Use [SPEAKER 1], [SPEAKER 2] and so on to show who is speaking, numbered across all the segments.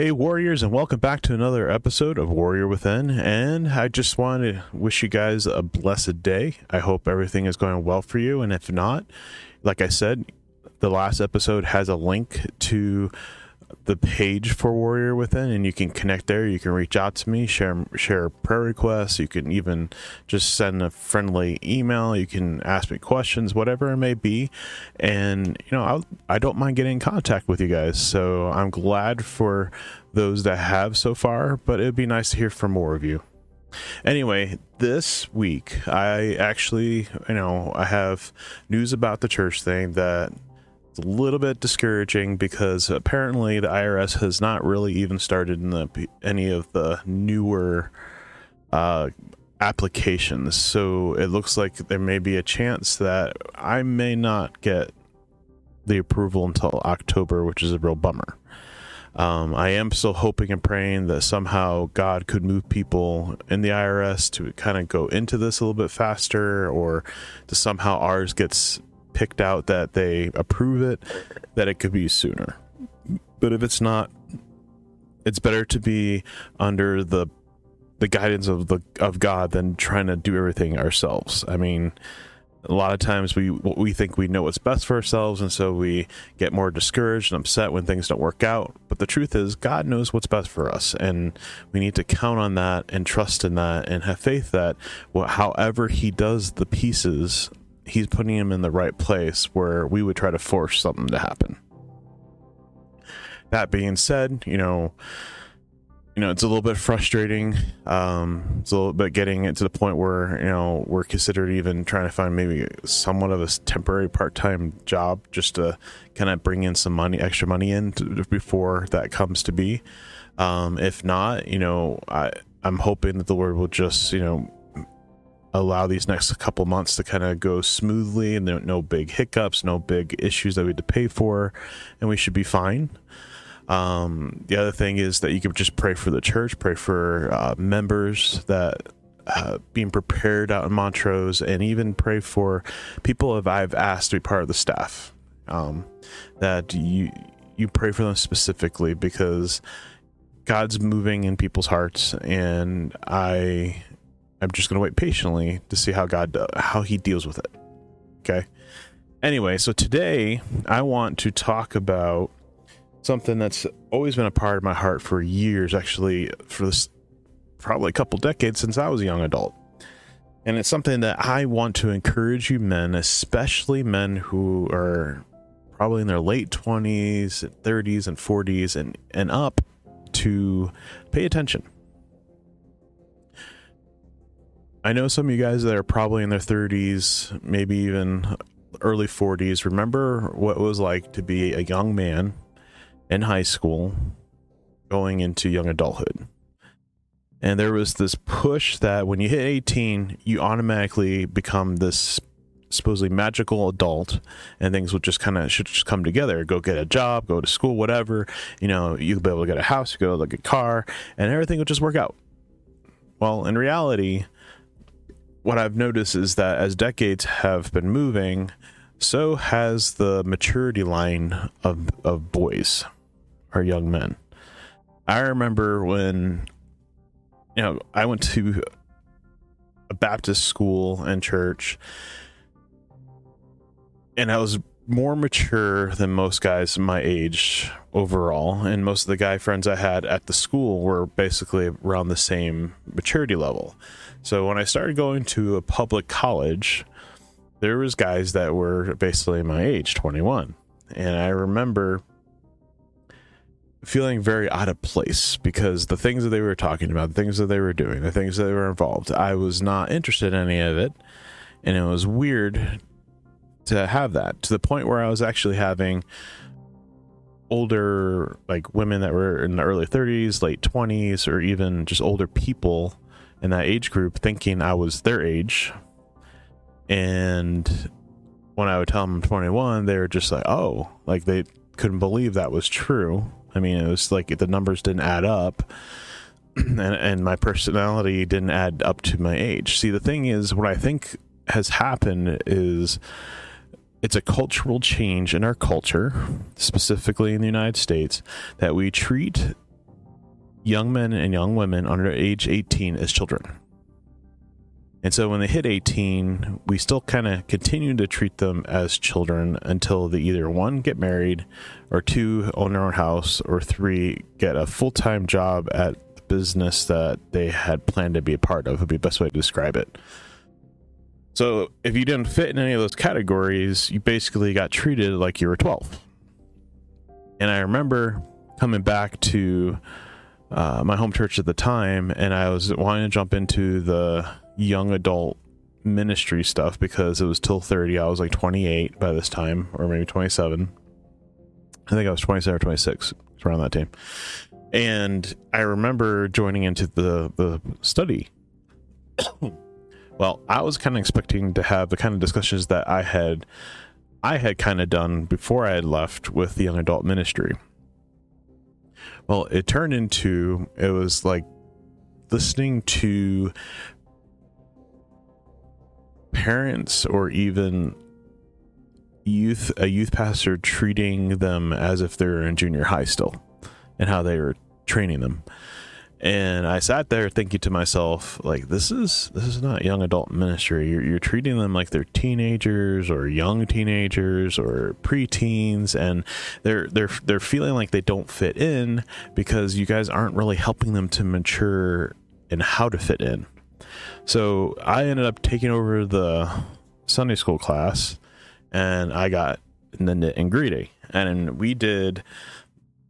[SPEAKER 1] Hey, Warriors, and welcome back to another episode of Warrior Within. And I just want to wish you guys a blessed day. I hope everything is going well for you. And if not, like I said, the last episode has a link to the page for Warrior Within, and you can connect there. You can reach out to me, share share prayer requests. You can even just send a friendly email. You can ask me questions, whatever it may be, and you know I I don't mind getting in contact with you guys. So I'm glad for those that have so far, but it'd be nice to hear from more of you. Anyway, this week I actually, you know, I have news about the church thing that a little bit discouraging because apparently the IRS has not really even started in the any of the newer uh, applications. So it looks like there may be a chance that I may not get the approval until October, which is a real bummer. Um, I am still hoping and praying that somehow God could move people in the IRS to kind of go into this a little bit faster, or to somehow ours gets picked out that they approve it, that it could be sooner. But if it's not, it's better to be under the the guidance of the of God than trying to do everything ourselves. I mean, a lot of times we we think we know what's best for ourselves and so we get more discouraged and upset when things don't work out but the truth is god knows what's best for us and we need to count on that and trust in that and have faith that however he does the pieces he's putting him in the right place where we would try to force something to happen. That being said, you know, you know, it's a little bit frustrating. Um, it's a little bit getting it to the point where, you know, we're considered even trying to find maybe somewhat of a temporary part time job just to kind of bring in some money, extra money in to, before that comes to be. Um, if not, you know, I, I'm hoping that the Lord will just, you know, allow these next couple months to kind of go smoothly and no, no big hiccups, no big issues that we had to pay for, and we should be fine. Um, the other thing is that you could just pray for the church, pray for uh, members that uh, being prepared out in Montrose, and even pray for people that I've asked to be part of the staff. Um, that you you pray for them specifically because God's moving in people's hearts, and I I'm just going to wait patiently to see how God uh, how he deals with it. Okay. Anyway, so today I want to talk about something that's always been a part of my heart for years, actually for this probably a couple decades since I was a young adult. And it's something that I want to encourage you men, especially men who are probably in their late 20s, 30s and 40s and and up to pay attention I know some of you guys that are probably in their 30s, maybe even early 40s, remember what it was like to be a young man in high school going into young adulthood. And there was this push that when you hit 18, you automatically become this supposedly magical adult and things would just kind of should just come together. Go get a job go to school whatever. You know you'll be able to get a house you go get a car and everything would just work out. Well in reality what I've noticed is that as decades have been moving, so has the maturity line of of boys or young men. I remember when you know I went to a Baptist school and church and I was more mature than most guys my age overall and most of the guy friends I had at the school were basically around the same maturity level. So when I started going to a public college, there was guys that were basically my age, 21. And I remember feeling very out of place because the things that they were talking about, the things that they were doing, the things that they were involved, I was not interested in any of it. And it was weird to have that to the point where I was actually having older like women that were in the early 30s, late 20s, or even just older people in that age group thinking I was their age. And when I would tell them I'm 21, they were just like, oh, like they couldn't believe that was true. I mean, it was like the numbers didn't add up. and, and my personality didn't add up to my age. See, the thing is, what I think has happened is it's a cultural change in our culture, specifically in the United States, that we treat young men and young women under age 18 as children. And so when they hit 18, we still kind of continue to treat them as children until they either one, get married, or two, own their own house, or three, get a full time job at the business that they had planned to be a part of, would be the best way to describe it. So if you didn't fit in any of those categories, you basically got treated like you were 12. And I remember coming back to uh, my home church at the time, and I was wanting to jump into the young adult ministry stuff because it was till 30. I was like 28 by this time, or maybe 27. I think I was 27 or 26 around that time. And I remember joining into the, the study. well, I was kind of expecting to have the kind of discussions that I had I had kind of done before I had left with the young adult ministry. Well, it turned into it was like listening to parents or even youth a youth pastor treating them as if they're in junior high still and how they were training them and i sat there thinking to myself like this is this is not young adult ministry. You're, you're treating them like they're teenagers or young teenagers or preteens. And they're they're they're feeling like they don't fit in because you guys aren't really helping them to mature in how to fit in. So I ended up taking over the Sunday school class and I got the knit and greedy. And we did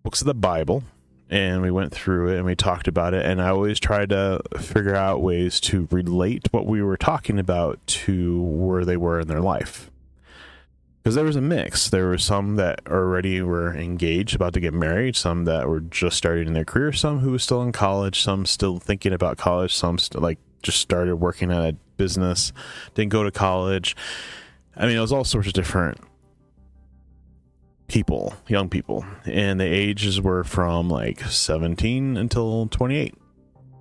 [SPEAKER 1] books of the Bible and we went through it and we talked about it. And I always tried to figure out ways to relate what we were talking about to where they were in their life. Because there was a mix. There were some that already were engaged, about to get married, some that were just starting their career, some who was still in college, some still thinking about college, some still like just started working at a business, didn't go to college. I mean, it was all sorts of different people, young people, and the ages were from like 17 until 28.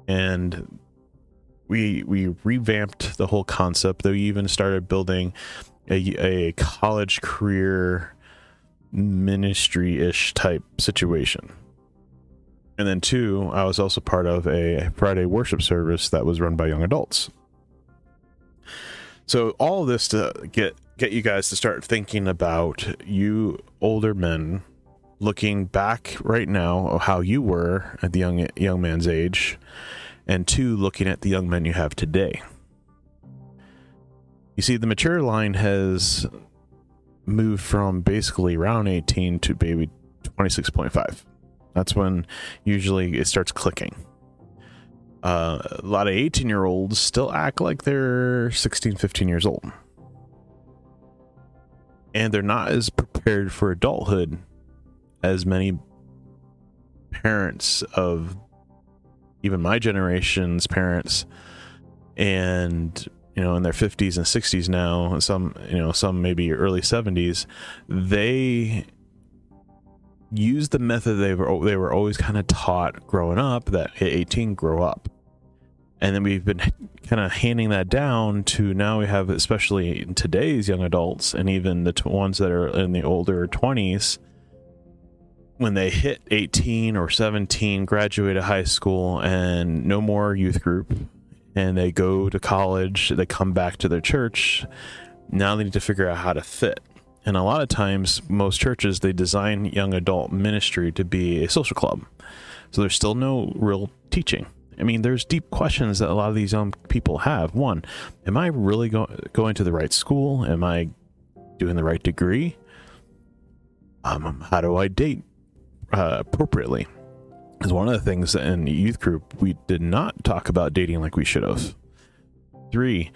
[SPEAKER 1] And we we revamped the whole concept. Though we even started building a, a college career ministry ish type situation and then two, I was also part of a Friday worship service that was run by young adults. So all of this to get get you guys to start thinking about you older men looking back right now how you were at the young young man's age and two looking at the young men you have today. You see the mature line has moved from basically around 18 to maybe 26.5 that's when usually it starts clicking. Uh, a lot of 18 year olds still act like they're 16, 15 years old. And they're not as prepared for adulthood as many parents of even my generation's parents and you know in their 50s and 60s now and some you know some maybe early 70s they use the method they were they were always kind of taught growing up that at 18 grow up and then we've been kind of handing that down to now we have especially today's young adults and even the t- ones that are in the older 20s when they hit 18 or 17 graduate high school and no more youth group and they go to college they come back to their church now they need to figure out how to fit and a lot of times, most churches they design young adult ministry to be a social club. So there's still no real teaching. I mean, there's deep questions that a lot of these young people have. One, am I really go- going to the right school? Am I doing the right degree? Um, how do I date uh, appropriately? Is one of the things in youth group, we did not talk about dating like we should have. Three,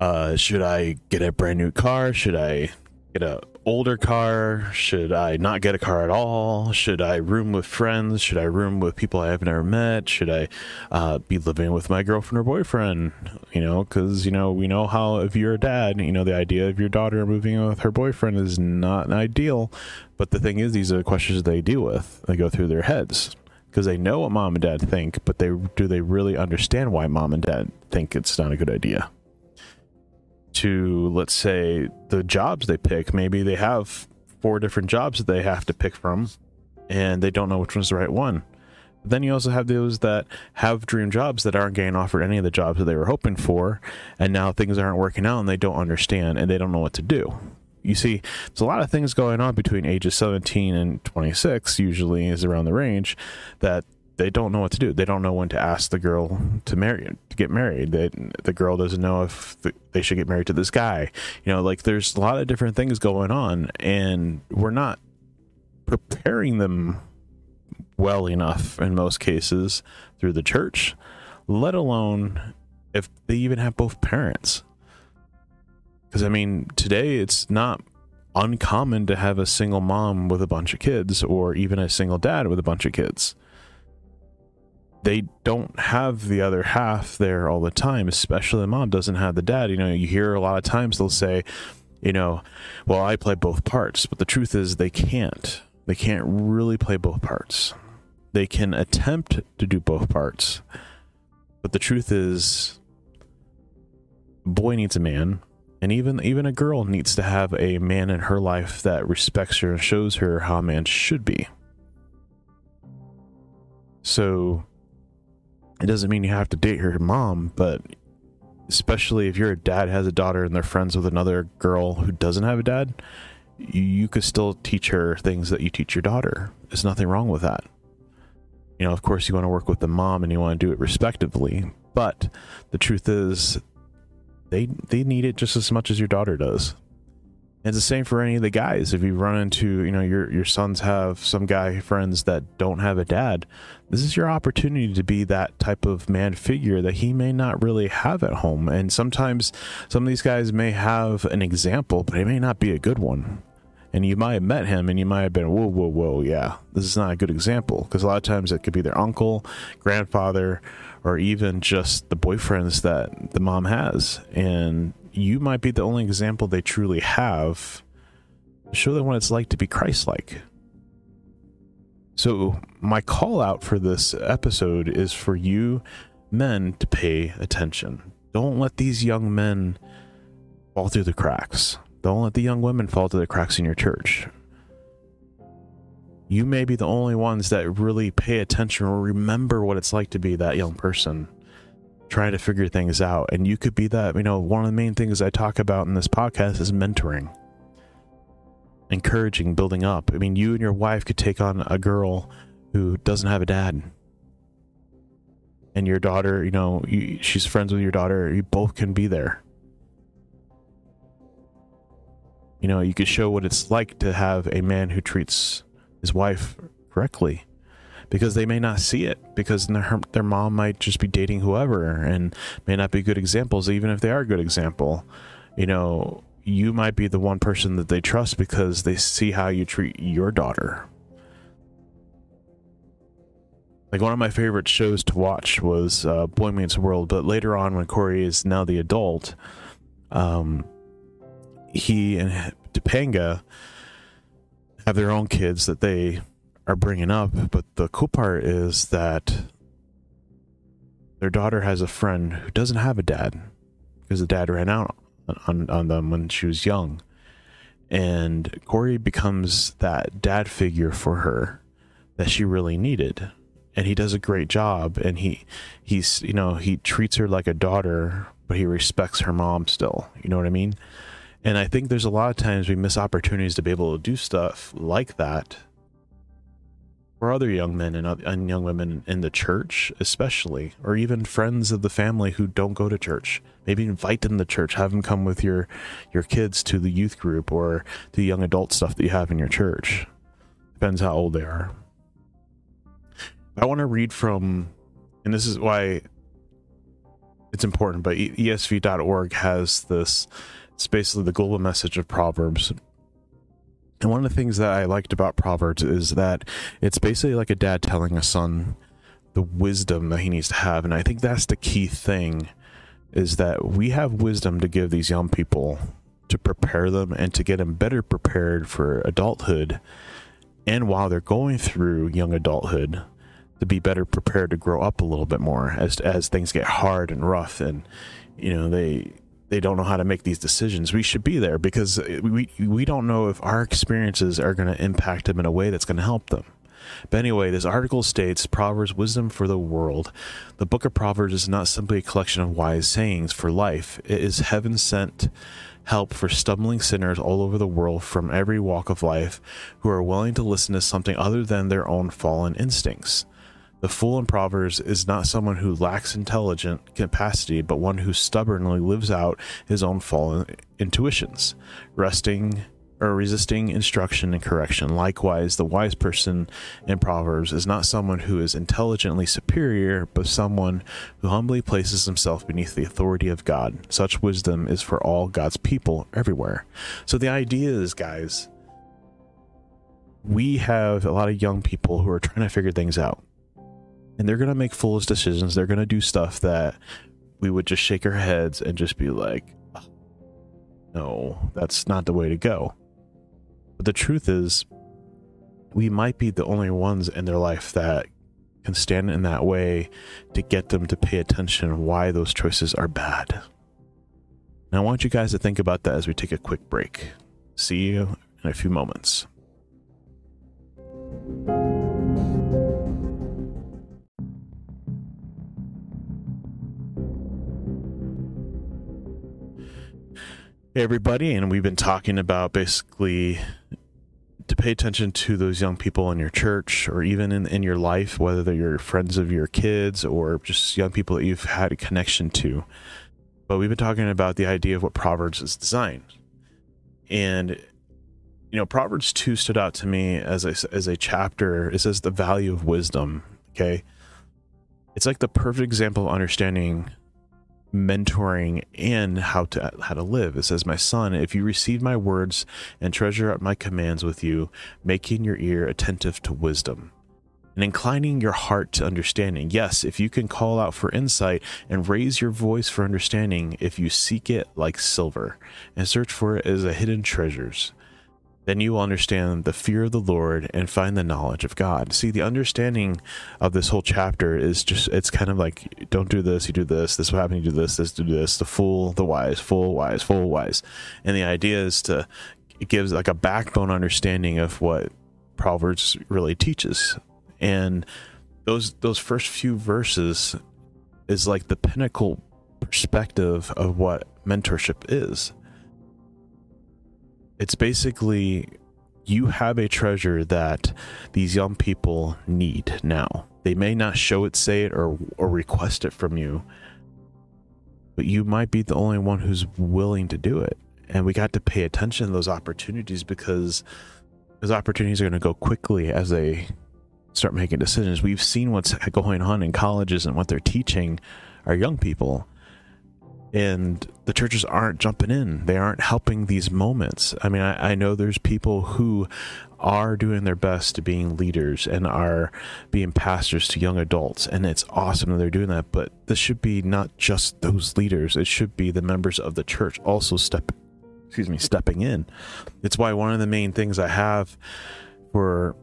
[SPEAKER 1] uh, should I get a brand new car? Should I get a older car? Should I not get a car at all? Should I room with friends? Should I room with people I have never met? Should I uh, be living with my girlfriend or boyfriend? You know, because, you know, we know how, if you're a dad, you know, the idea of your daughter moving with her boyfriend is not ideal. But the thing is, these are the questions they deal with, they go through their heads. Because they know what mom and dad think, but they do they really understand why mom and dad think it's not a good idea? To let's say the jobs they pick maybe they have four different jobs that they have to pick from and they don't know which one's the right one Then you also have those that have dream jobs that aren't getting offered any of the jobs that they were hoping for, and now things aren't working out and they don't understand and they don't know what to do. You see, there's a lot of things going on between ages 17 and 26, usually is around the range, that they don't know what to do. They don't know when to ask the girl to marry to get married. They, the girl doesn't know if the, they should get married to this guy. You know, like there's a lot of different things going on, and we're not preparing them well enough in most cases through the church, let alone if they even have both parents. Because, I mean, today it's not uncommon to have a single mom with a bunch of kids or even a single dad with a bunch of kids. They don't have the other half there all the time, especially the mom doesn't have the dad. You know, you hear a lot of times they'll say, you know, well, I play both parts, but the truth is they can't. They can't really play both parts. They can attempt to do both parts, but the truth is, boy needs a man, and even even a girl needs to have a man in her life that respects her and shows her how a man should be. So it doesn't mean you have to date her mom, but especially if your dad has a daughter and they're friends with another girl who doesn't have a dad, you, could still teach her things that you teach your daughter. There's nothing wrong with that. You know, of course, you want to work with the mom and you want to do it respectively, but the truth is they they need it just as much as your daughter does. It's the same for any of the guys. If you run into, you know, your your sons have some guy friends that don't have a dad, this is your opportunity to be that type of man figure that he may not really have at home. And sometimes some of these guys may have an example, but it may not be a good one. And you might have met him and you might have been, whoa, whoa, whoa, yeah, this is not a good example. Because a lot of times it could be their uncle, grandfather, or even just the boyfriends that the mom has. And you might be the only example they truly have to show them what it's like to be Christ like. So, my call out for this episode is for you men to pay attention. Don't let these young men fall through the cracks. Don't let the young women fall through the cracks in your church you may be the only ones that really pay attention or remember what it's like to be that young person trying to figure things out. And you could be that, you know, one of the main things I talk about in this podcast is mentoring, encouraging, building up. I mean, you and your wife could take on a girl who doesn't have a dad. And your daughter, you know, you, she's friends with your daughter. You both can be there. You know, you could show what it's like to have a man who treats his wife correctly because they may not see it because their, their mom might just be dating whoever and may not be good examples even if they are a good example. You know you might be the one person that they trust because they see how you treat your daughter. Like one of my favorite shows to watch was uh, boy meets world but later on when corey is now the adult um he and topanga have their own kids that they are bringing up. But the cool part is that their daughter has a friend who doesn't have a dad because the dad ran out on, on them when she was young. And Corey becomes that dad figure for her that she really needed. And he does a great job. And he, he's, you know, he treats her like a daughter, but he respects her mom still. You know what I mean? And I think there's a lot of times we miss opportunities to be able to do stuff like that for other young men and, and young women in the church, especially, or even friends of the family who don't go to church. Maybe invite them to church, have them come with your your kids to the youth group or the young adult stuff that you have in your church. Depends how old they are. I want to read from, and this is why it's important, but ESV.org has this it's basically the global message of Proverbs. And one of the things that I liked about Proverbs is that it's basically like a dad telling a son the wisdom that he needs to have. And I think that's the key thing is that we have wisdom to give these young people to prepare them and to get them better prepared for adulthood. And while they're going through young adulthood, to be better prepared to grow up a little bit more as as things get hard and rough and you know they they don't know how to make these decisions. We should be there because we we don't know if our experiences are going to impact them in a way that's going to help them. But anyway, this article states Proverbs wisdom for the world. The book of Proverbs is not simply a collection of wise sayings for life. It is heaven sent help for stumbling sinners all over the world from every walk of life who are willing to listen to something other than their own fallen instincts. The fool in Proverbs is not someone who lacks intelligent capacity, but one who stubbornly lives out his own fallen intuitions, resting or resisting instruction and correction. Likewise, the wise person in Proverbs is not someone who is intelligently superior, but someone who humbly places himself beneath the authority of God. Such wisdom is for all God's people everywhere. So the idea is, guys, we have a lot of young people who are trying to figure things out. And they're to make foolish decisions. They're to do stuff that we would just shake our heads and just be like, no, that's not the way to go. But the truth is, we might be the only ones in their life that can stand in that way to get them to pay attention why those choices are bad. Now, I want you guys to think about that as we take a quick break. See you in a few moments. Hey, everybody, and we've been talking about basically to pay attention to those young people in your church or even in, in your life, whether they're your friends of your kids or just young people that you've had a connection to. But we've been talking about the idea of what Proverbs is designed. And, you know, Proverbs 2 stood out to me as a, as a chapter. It says the value of wisdom. Okay. It's like the perfect example of understanding mentoring and how to how to live. It says, "My son, if you receive my words and treasure up my commands with you, making your ear attentive to wisdom." And inclining your heart to understanding. Yes, if you can call out for insight and raise your voice for understanding, if you seek it like silver and search for it as a hidden treasures, then you will understand the fear of the Lord and find the knowledge of God. See, the understanding of this whole chapter is just, it's kind of like, don't do this, you do this, this will happen, you do this, this, do this, the fool, the wise, fool, wise, fool, wise. And the idea is to, it gives like a backbone understanding of what Proverbs really teaches. And those, those first few verses is like the pinnacle perspective of what mentorship is it's basically you have a treasure that these young people need now. They may not show it, say it, or or request it from you, but you might be the only one who's willing to do it. And we got to pay attention to those opportunities because those opportunities are going to go quickly as they start making decisions. We've seen what's going on in colleges and what they're teaching our young people and the churches aren't jumping in. They aren't helping these moments. I mean I, I, know there's people who are doing their best to being leaders and are being pastors to young adults and it's awesome that they're doing that but this should be not just those leaders. It should be the members of the church also step excuse me stepping in. It's why one of the main things i have for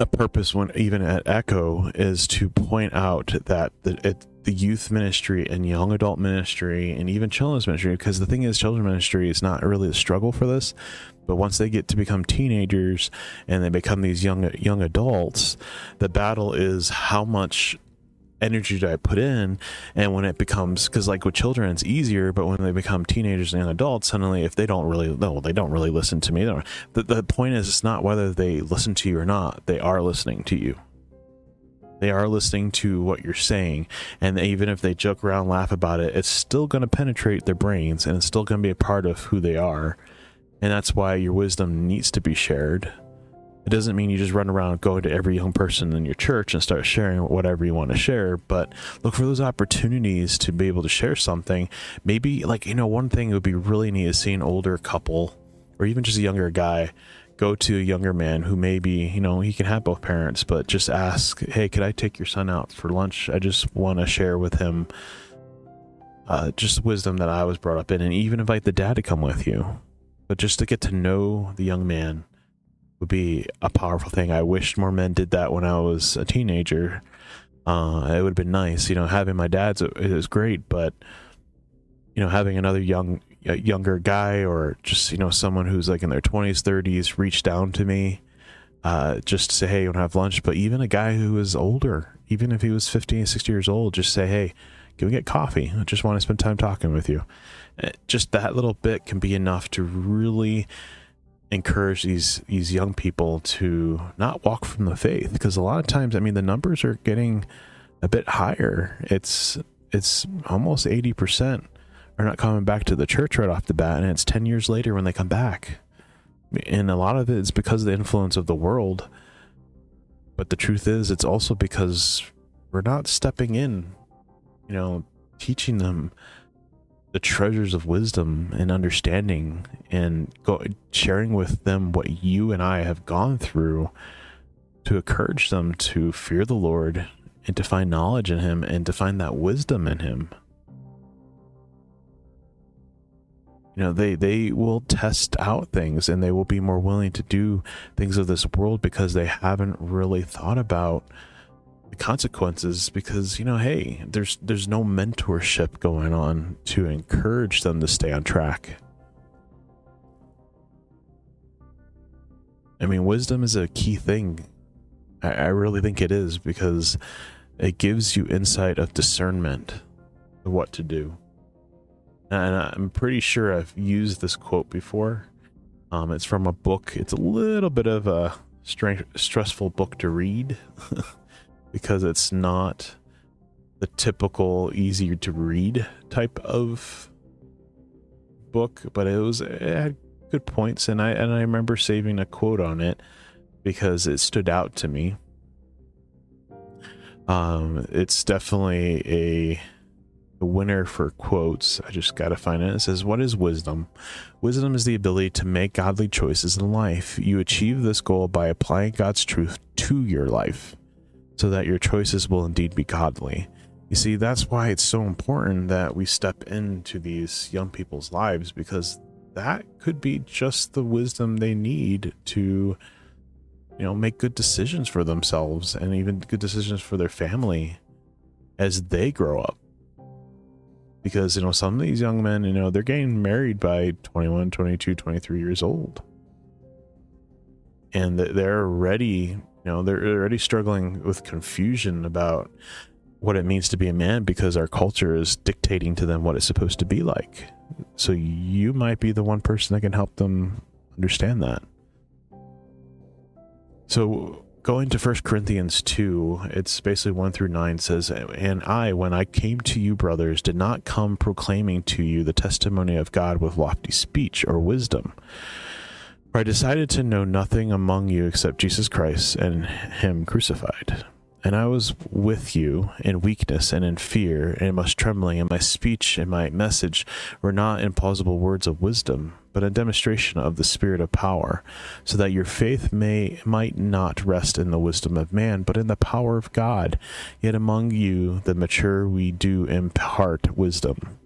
[SPEAKER 1] a purpose when even at echo is to point out that the, it, the youth ministry and young adult ministry and even children's ministry because the thing is children's ministry is not really a struggle for this but once they get to become teenagers and they become these young young adults the battle is how much energy do I put in? And when it becomes, because like with children, it's easier, but when they become teenagers and adults, suddenly if they don't really, no, they don't really listen to me. The, the point is, it's not whether they listen to you or not, they are listening to you. They are listening to what you're saying. And even if they joke around, laugh about it, it's still going to penetrate their brains and it's still going to be a part of who they are. And that's why your wisdom needs to be shared. It doesn't mean you just run around going to every young person in your church and start sharing whatever you want to share, but look for those opportunities to be able to share something. Maybe, like, you know, one thing would be really neat is see an older couple or even just a younger guy go to a younger man who maybe, you know, he can have both parents, but just ask, hey, could I take your son out for lunch? I just want to share with him uh, just wisdom that I was brought up in, and even invite the dad to come with you. But just to get to know the young man would be a powerful thing. I wish more men did that when I was a teenager. Uh, it would have been nice, you know. Having my dad's was great, but you know, having another young a younger guy or just you know someone who's like in their 20s 30s reach down to me uh, just to say, hey, you want to have lunch? But even a guy who is older, even if he was 50 60 years old, just say, hey, can we get coffee? I just want to spend time talking with you. Uh, just that little bit can be enough to really encourage these these young people to not walk from the faith because a lot of times i mean the numbers are getting a bit higher it's it's almost 80% are not coming back to the church right off the bat and it's 10 years later when they come back and a lot of it is because of the influence of the world but the truth is it's also because we're not stepping in you know teaching them the treasures of wisdom and understanding and go, sharing with them what you and I have gone through to encourage them to fear the Lord and to find knowledge in Him and to find that wisdom in Him. You know, they, they will test out things and they will be more willing to do things of this world because they haven't really thought about the consequences because you know hey there's there's no mentorship going on to encourage them to stay on track. I mean wisdom is a key thing. I, I really think it is because it gives you insight of discernment of what to do and i'm pretty sure i've used this quote before. Um, it's from a book. It's a little bit of a stressful book to read because it's not the typical easy to read type of book, but it was it had good points. And I and I remember saving a quote on it because it stood out to me. Um it's definitely a, a winner for quotes. I just got to find it. It says, What is wisdom? Wisdom is the ability to make godly choices in life. You achieve this goal by applying God's truth to your life so that your choices will indeed be godly. You see, that's why it's so important that we step into these young people's lives because that could be just the wisdom they need to you know make good decisions for themselves and even good decisions for their family as they grow up because you know some of these young men you know they're getting married by 21 22 23 years old and they're ready you know, they're already struggling with confusion about what it means to be a man because our culture is dictating to them what it's supposed to be like. So you might be the one person that can help them understand that. So going to First Corinthians 2, it's basically 1 through 9 says, And I, when I came to you, brothers, did not come proclaiming to you the testimony of God with lofty speech or wisdom for I decided to know nothing among you except Jesus Christ and Him crucified. And I was with you in weakness and in fear and in much trembling, and my speech and my message were not implausible words of wisdom, but a demonstration of the Spirit of power, so that your faith may might not rest in the wisdom of man, but in the power of God. Yet among you, the mature, we do impart wisdom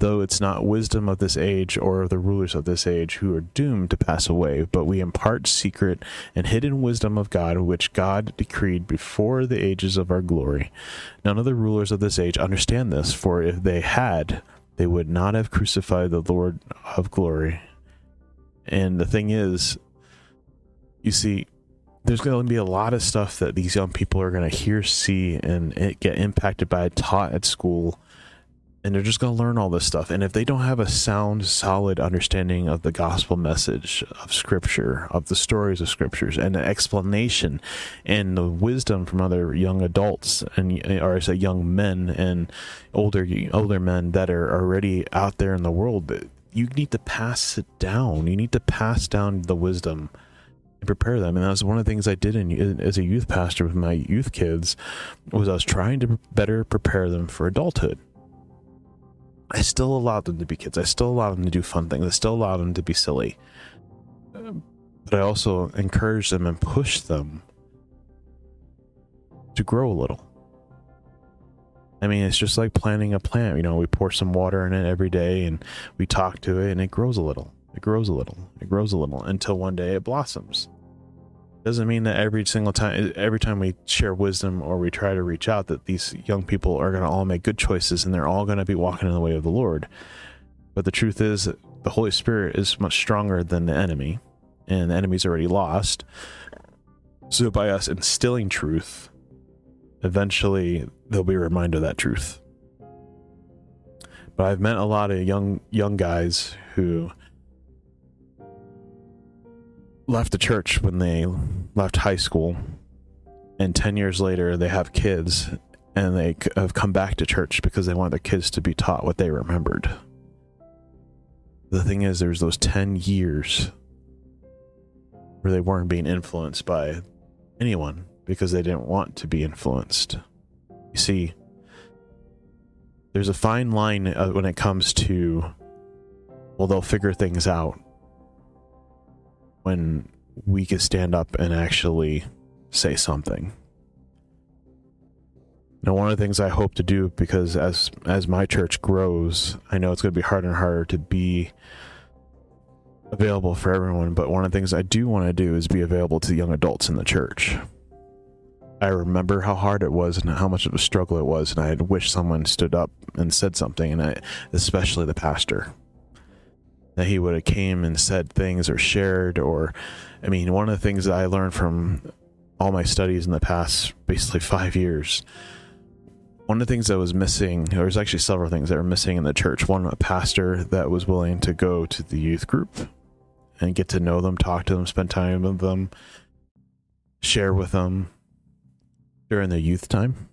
[SPEAKER 1] though it's not wisdom of this age or of the rulers of this age who are doomed to pass away, but we impart secret and hidden wisdom of God, which God decreed before the ages of our glory. None of the rulers of this age understand this, for if they had, they would not have crucified the Lord of glory. And the thing is, you see, there's going to be a lot of stuff that these young people are going to hear, see, and get impacted by, taught at school and they're just going to learn all this stuff. And if they don't have a sound, solid understanding of the gospel message of Scripture, of the stories of Scriptures, and the explanation and the wisdom from other young adults and or I say young men and older older men that are already out there in the world, you need to pass it down. You need to pass down the wisdom and prepare them. And that was one of the things I did in, as a youth pastor with my youth kids was I was trying to better prepare them for adulthood I still allowed them to be kids. I still allowed them to do fun things. I still allowed them to be silly. Um, but I also encouraged them and pushed them to grow a little. I mean, it's just like planting a plant. You know, we pour some water in it every day and we talk to it and it grows a little. It grows a little. It grows a little until one day it blossoms doesn't mean that every single time every time we share wisdom or we try to reach out that these young people are going to all make good choices and they're all going to be walking in the way of the lord but the truth is the holy spirit is much stronger than the enemy and the enemy's already lost So by us instilling truth, eventually they'll be reminded of that truth. But I've met a lot of young young guys who left the church when they left high school and 10 years later they have kids and they have come back to church because they want their kids to be taught what they remembered. The thing is, there's those 10 years where they weren't being influenced by anyone because they didn't want to be influenced. You see, there's a fine line uh, when it comes to, well, they'll figure things out when we can stand up and actually say something. Now, one of the things I hope to do, because as as my church grows, I know it's going to be harder and harder to be available for everyone. But one of the things I do want to do is be available to young adults in the church. I remember how hard it was and how much of a struggle it was, and I wished someone stood up and said something, and I, especially the pastor, that he would have came and said things or shared, or, I mean, one of the things that I learned from all my studies in the past basically five years one of the things that was missing there was actually several things that were missing in the church. One a pastor that was willing to go to the youth group and get to know them talk to them spend time with them share with them during their youth time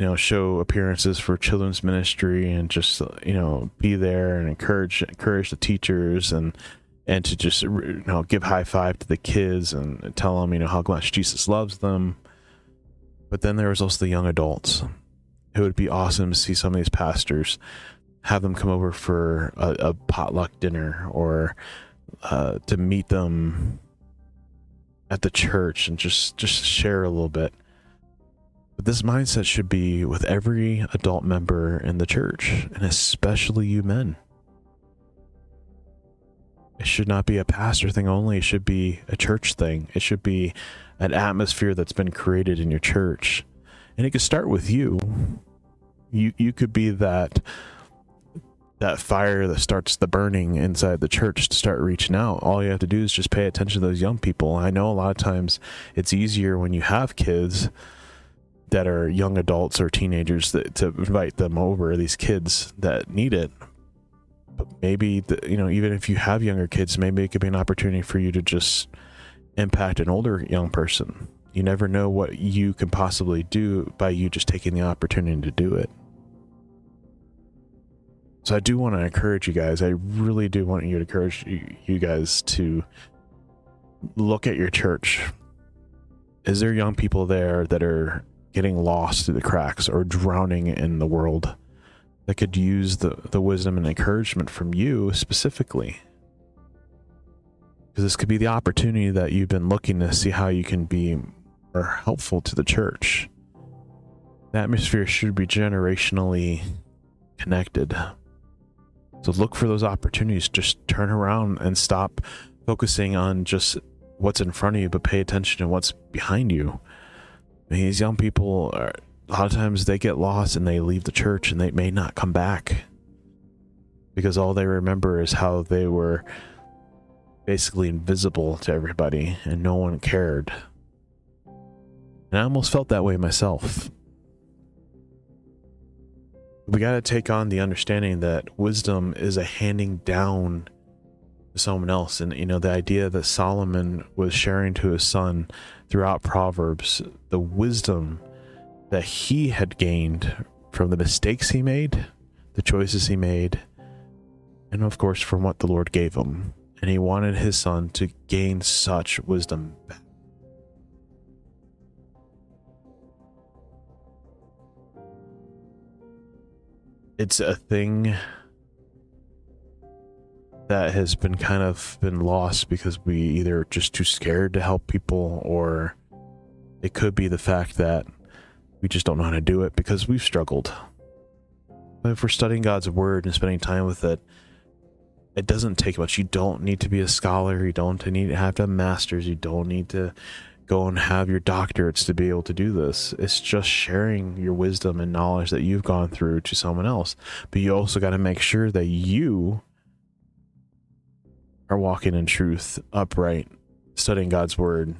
[SPEAKER 1] you know show appearances for children's ministry and just you know be there and encourage encourage the teachers and and to just you know give high five to the kids and tell them you know how much Jesus loves them. But then there was also the young adults. It would be awesome to see some of these pastors have them come over for a, a potluck dinner or uh, to meet them at the church and just just share a little bit. But this mindset should be with every adult member in the church, and especially you men. It should not be a pastor thing only. It should be a church thing. It should be an atmosphere that's been created in your church. And it could start with you. You you could be that that fire that starts the burning inside the church to start reaching out. All you have to do is just pay attention to those young people. I know a lot of times it's easier when you have kids that are young adults or teenagers that, to invite them over, these kids that need it. But maybe the, you know even if you have younger kids maybe it could be an opportunity for you to just impact an older young person. You never know what you can possibly do by you just taking the opportunity to do it. So i do want to encourage you guys i really do want you to encourage you guys to look at your church. Is there young people there that are getting lost through the cracks or drowning in the world that could use the, the wisdom and encouragement from you specifically. Because this could be the opportunity that you've been looking to see how you can be more helpful to the church. The atmosphere should be generationally connected. So look for those opportunities. Just turn around and stop focusing on just what's in front of you, but pay attention to what's behind you. These young people are a lot of times they get lost and they leave the church and they may not come back because all they remember is how they were basically invisible to everybody and no one cared. And I almost felt that way myself. We got to take on the understanding that wisdom is a handing down to someone else. And, you know, the idea that Solomon was sharing to his son throughout Proverbs, the wisdom that he had gained from the mistakes he made, the choices he made, and of course from what the Lord gave him. And he wanted his son to gain such wisdom back. It's a thing that has been kind of been lost because we either just too scared to help people or it could be the fact that we just don't know how to do it because we've struggled. But if we're studying God's word and spending time with it, it doesn't take much. You don't need to be a scholar. You don't need to have have masters. You don't need to go and have your doctorates to be able to do this. It's just sharing your wisdom and knowledge that you've gone through to someone else. But you also got to make sure that you are walking in truth, upright, studying God's word,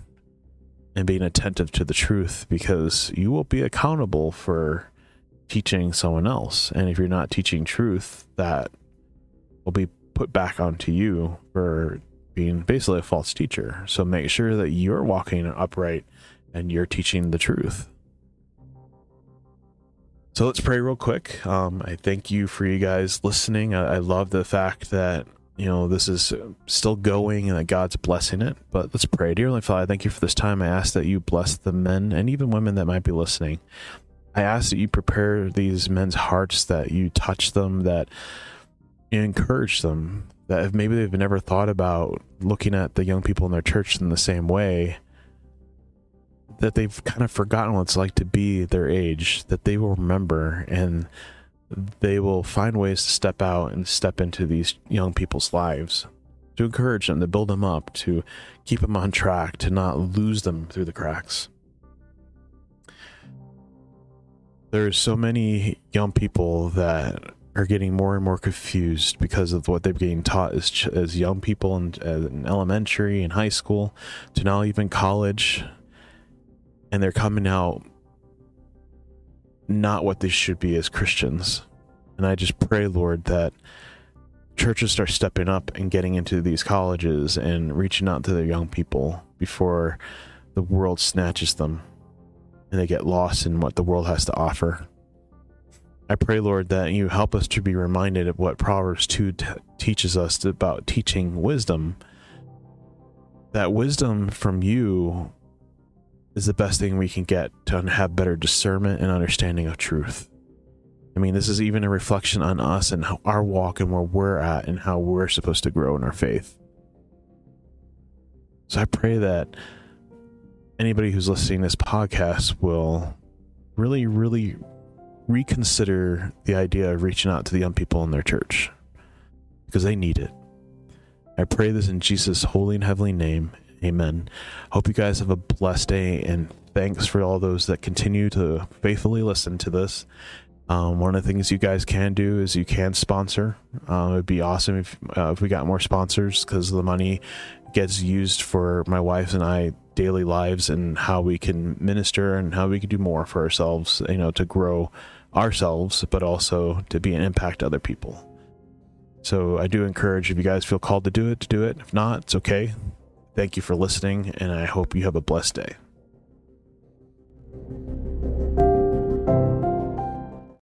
[SPEAKER 1] and being attentive to the truth because you will be accountable for teaching someone else. And if you're not teaching truth, that will be put back onto you for being basically a false teacher. So make sure that you're walking upright and you're teaching the truth. So let's pray real quick. Um, I thank you for you guys listening. I, I love the fact that you know this is still going and that God's blessing it. But let's pray. Dear Heavenly Father, thank you for this time. I ask that you bless the men and even women that might be listening. I ask that you prepare these men's hearts, that you touch them, that you encourage them, that if maybe they've never thought about looking at the young people in their church in the same way, that they've kind of forgotten what it's like to be their age, that they will remember and they will find ways to step out and step into these young people's lives to encourage them, to build them up, to keep them on track, to not lose them through the cracks. There's so many young people that are getting more and more confused because of what they're getting taught as, as young people in, in elementary and high school to now even college and they're coming out not what they should be as Christians. And I just pray, Lord, that churches start stepping up and getting into these colleges and reaching out to their young people before the world snatches them and they get lost in what the world has to offer. I pray, Lord, that you help us to be reminded of what Proverbs 2 t- teaches us about teaching wisdom. That wisdom from you is the best thing we can get to have better discernment and understanding of truth. I mean, this is even a reflection on us and our walk and where we're at and how we're supposed to grow in our faith. So I pray that anybody who's listening to this podcast will really, really reconsider the idea of reaching out to the young people in their church because they need it. I pray this in Jesus' holy and heavenly name. Amen. Hope you guys have a blessed day and thanks for all those that continue to faithfully listen to this. Um, one of the things you guys can do is you can sponsor. Uh, it'd be awesome if uh, if we got more sponsors because the money gets used for my wife and I daily lives and how we can minister and how we can do more for ourselves. You know, to grow ourselves, but also to be an impact to other people. So I do encourage if you guys feel called to do it, to do it. If not, it's okay. Thank you for listening, and I hope you have a blessed day.